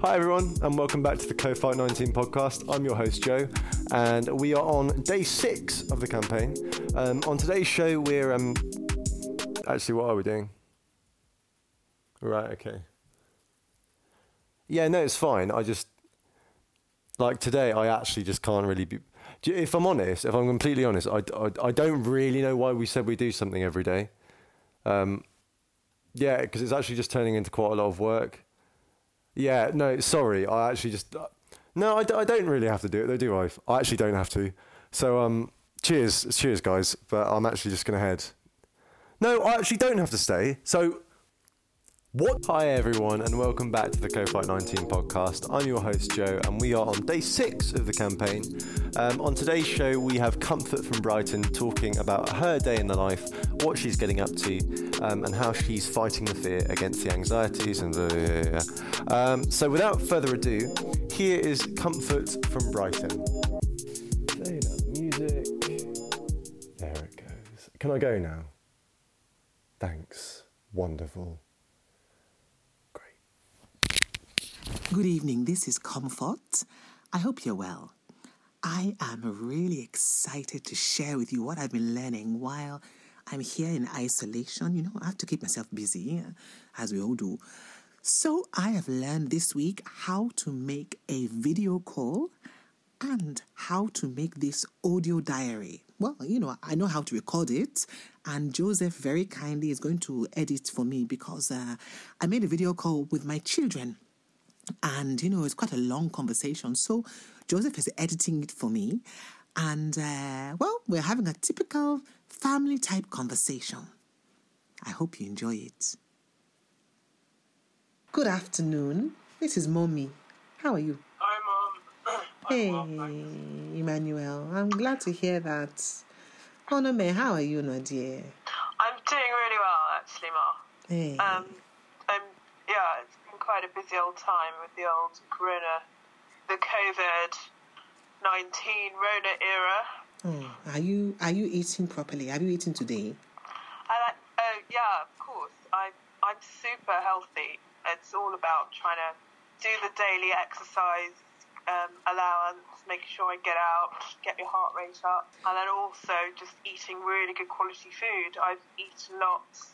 Hi, everyone, and welcome back to the Co Fight 19 podcast. I'm your host, Joe, and we are on day six of the campaign. Um, on today's show, we're um, actually, what are we doing? Right, okay. Yeah, no, it's fine. I just, like today, I actually just can't really be. If I'm honest, if I'm completely honest, I, I, I don't really know why we said we do something every day. Um, yeah, because it's actually just turning into quite a lot of work. Yeah, no, sorry. I actually just no, I, d- I don't really have to do it, though, do I? I actually don't have to. So, um, cheers, cheers, guys. But I'm actually just gonna head. No, I actually don't have to stay. So, what? Hi, everyone, and welcome back to the Co-Fight 19 podcast. I'm your host, Joe, and we are on day six of the campaign. Um, on today's show, we have Comfort from Brighton talking about her day in the life, what she's getting up to, um, and how she's fighting the fear against the anxieties and the. Um, so, without further ado, here is Comfort from Brighton. Music. There it goes. Can I go now? Thanks. Wonderful. Good evening. This is Comfort. I hope you're well. I am really excited to share with you what I've been learning while I'm here in isolation. You know, I have to keep myself busy, uh, as we all do. So, I have learned this week how to make a video call and how to make this audio diary. Well, you know, I know how to record it, and Joseph very kindly is going to edit for me because uh, I made a video call with my children and you know it's quite a long conversation. So joseph is editing it for me. And uh, well we're having a typical family type conversation. I hope you enjoy it. Good afternoon. This is mommy. How are you? Hi, Mom. hey well, emmanuel. I'm glad to hear that. Onome, how are you my dear? I'm doing really well, actually, Ma. hey. Um, I'm, yeah, it's been quite a busy old time with the old Corona, the COVID 19 Rona era. oh, are you are you eating properly are you eating today I like, oh, yeah, of course. I'm, I'm super healthy. It's all about trying to do the daily exercise um, allowance, making sure I get out, get your heart rate up, and then also just eating really good quality food. I've eaten lots.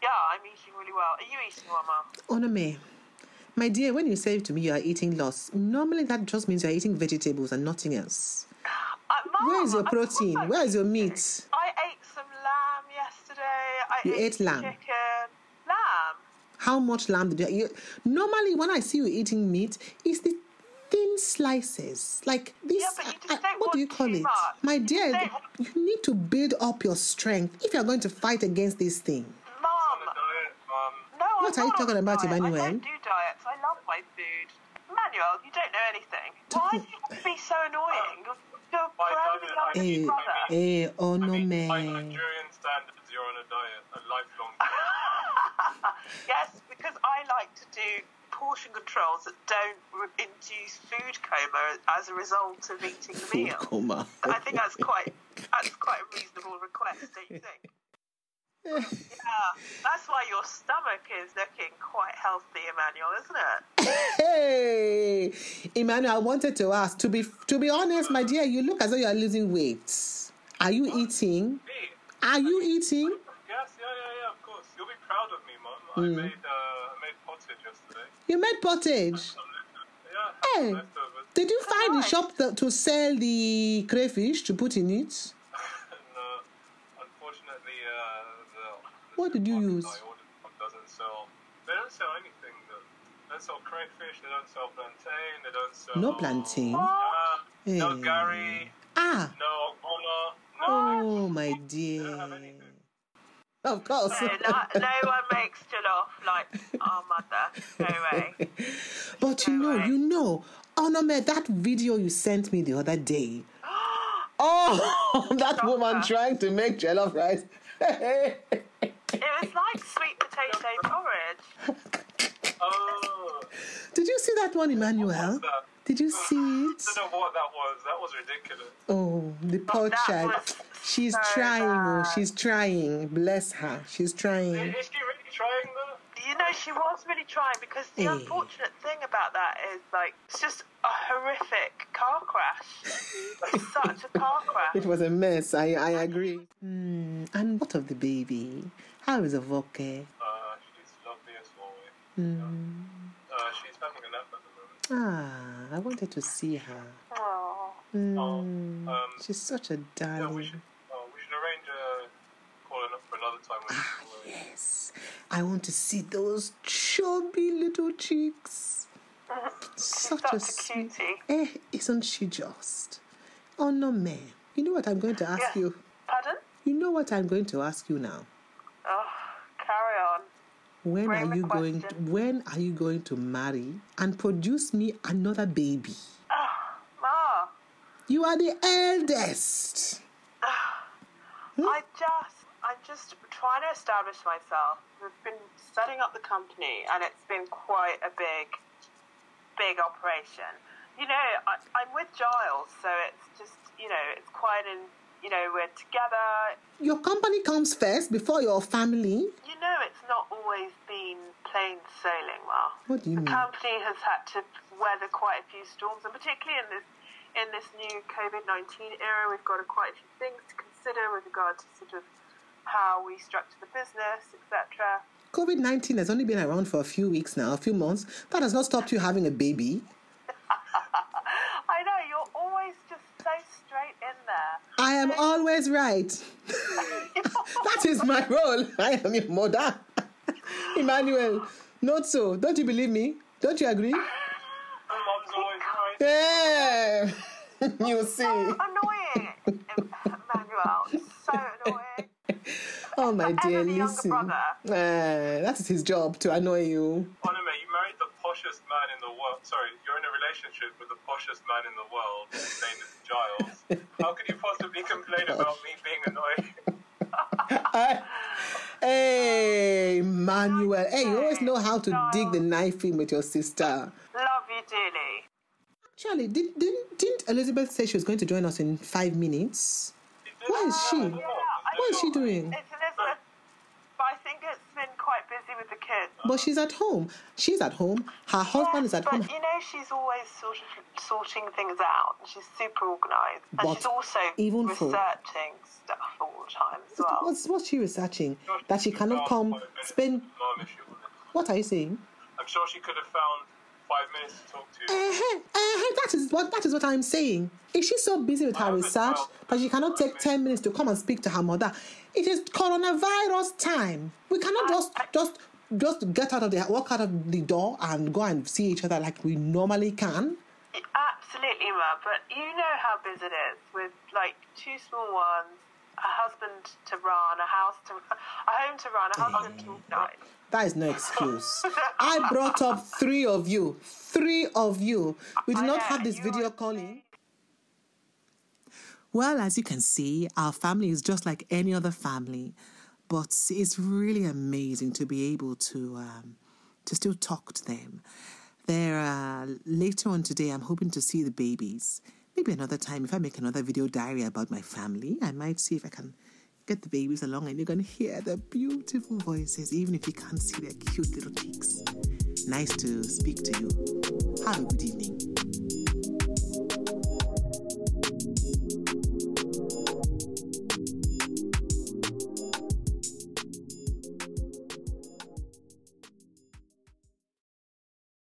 Yeah, I'm eating really well. Are you eating well, Mum? Onome, my dear, when you say to me you are eating loss, normally that just means you are eating vegetables and nothing else. Uh, Mum, Where is your protein? I'm Where is your meat? I ate some lamb yesterday. I You ate, ate lamb? Chicken. Lamb. How much lamb did you, you? Normally, when I see you eating meat, it's the thin slices, like this. Yeah, but you just uh, don't what do you call too it, much. my You dear? don't You need to build up your strength if you are going to fight against this thing. Mum. diet, Mum. No, What I'm are you not talking on a about, diet. Emmanuel? I don't do diets. I love my food. Emmanuel, you don't know anything. Why do you have to be so annoying? You're, you're My forever diet, I younger Eh, eh, oh I no, mean, by man. Nigerian standards, you're on a diet, a lifelong yes, because I like to do portion controls that don't re- induce food coma as a result of eating the meal. Coma. I think that's quite that's quite a reasonable request, don't you think? Yeah, that's why your stomach is looking quite healthy, Emmanuel, isn't it? Hey, Emmanuel, I wanted to ask. To be to be honest, my dear, you look as though you are losing weight. Are you eating? Me? Are you eating? Yes, yeah, yeah, yeah, of course. You'll be proud of me, Mum. Hmm. I made uh, I made pottage yesterday. You made pottage. Yeah, Hey. Did you find a Nice. shop that, to sell the crayfish to put in it? and, uh, unfortunately, uh, the, What did you use? I ordered from doesn't sell. They don't sell anything. They don't sell crayfish. They don't sell plantain. They don't sell. No plantain. Yeah, no Hey. garri. Ah, No Ola. No. oh my They dear. don't have anything. Of course. No, no, no one makes jollof like our mother. No way. But you know, way. you know, Onome, that video you sent me the other day. Oh, that woman trying to make jollof rice. It was like sweet potato porridge. Oh. Did you see that one, Emmanuel? That? Did you see it? I don't know what that was. That was ridiculous. Oh, the poor child. She's so trying. Oh, bad. she's trying. Bless her. She's trying. Is she really trying though? You know she was really trying because the Hey. unfortunate thing about that is like it's just a horrific car crash. It's such a car crash. It was a mess. I, I agree. Mm, and what of the baby? How is Avoke? Uh, she's lovely as always. Uh, she's having a nap at the moment. Ah, I wanted to see her. Oh, Mm, um, she's such a darling. Yeah, we should. Uh, we should arrange a call up for another time when Ah, yes. I want to see those chubby little cheeks. Such such a a cutie. Eh, isn't she just? Oh no, man. You know what I'm going to ask Yes. you? You know what I'm going to ask you now? Oh, carry on. When Bring are you going? To, when are you going to marry and produce me another baby? Oh, Ma, You are the eldest. Ah, I just, I'm just trying to establish myself. We've been setting up the company, and it's been quite a big, big operation. You know, I, I'm with Giles, so it's just, you know, it's quite an, you know, we're together. Your company comes first before your family. You know, it's not always been plain sailing, Ma. What do you the mean? company has had to weather quite a few storms, and particularly in this in this new COVID nineteen era, we've got a, quite a few things to consider with regard to sort of how we structure the business, etc. COVID 19 has only been around for a few weeks now, a few months. That has not stopped you having a baby. I know you're always just so straight in there. I am always right. that is my role. I am your mother. Emmanuel, not so. Don't you believe me? Don't you agree? Mom's always right. Yeah. you see. Annoying, Emmanuel. So annoying. Oh, my dear, listen. Uh, that is his job to annoy you. Onome, you married the poshest man in the world. Sorry, you're in a relationship with the poshest man in the world. His name is Giles. How could you possibly complain about me being annoying? Hey, Manuel. Hey, you always know how to dig the knife in with your sister. Love you dearly. Charlie, did, didn't, didn't Elizabeth say she was going to join us in five minutes? Where is she? Yeah, I What is she doing? It's Elizabeth, but I think it's been quite busy with the kids. But she's at home. She's at home. Her husband Yes, is at but home. you know she's always sort of sorting things out. She's super organised, and But she's also even for- researching stuff all the time as well. What's, what's she researching? That she cannot come spend. Mom, if she wanted. What are you saying? I'm sure she could have found five minutes to talk to you. Uh-huh, uh-huh, that is what that is what I'm saying. Is she so busy with her research that she cannot take ten minutes to come and speak to her mother? It is coronavirus time. We cannot just just just get out of the walk out of the door and go and see each other like we normally can. Absolutely, Ma. But you know how busy it is with like two small ones, a husband to run, a house to, a home to run, a husband to mm. organise. That is no excuse. I brought up three of you. Three of you. We do I not know, have this video are calling. Well, as you can see, our family is just like any other family, but it's really amazing to be able to um, to still talk to them. There, uh, later on today, I'm hoping to see the babies. Maybe another time, if I make another video diary about my family, I might see if I can get the babies along and you're to hear their beautiful voices, even if you can't see their cute little cheeks. Nice to speak to you. Have a good evening.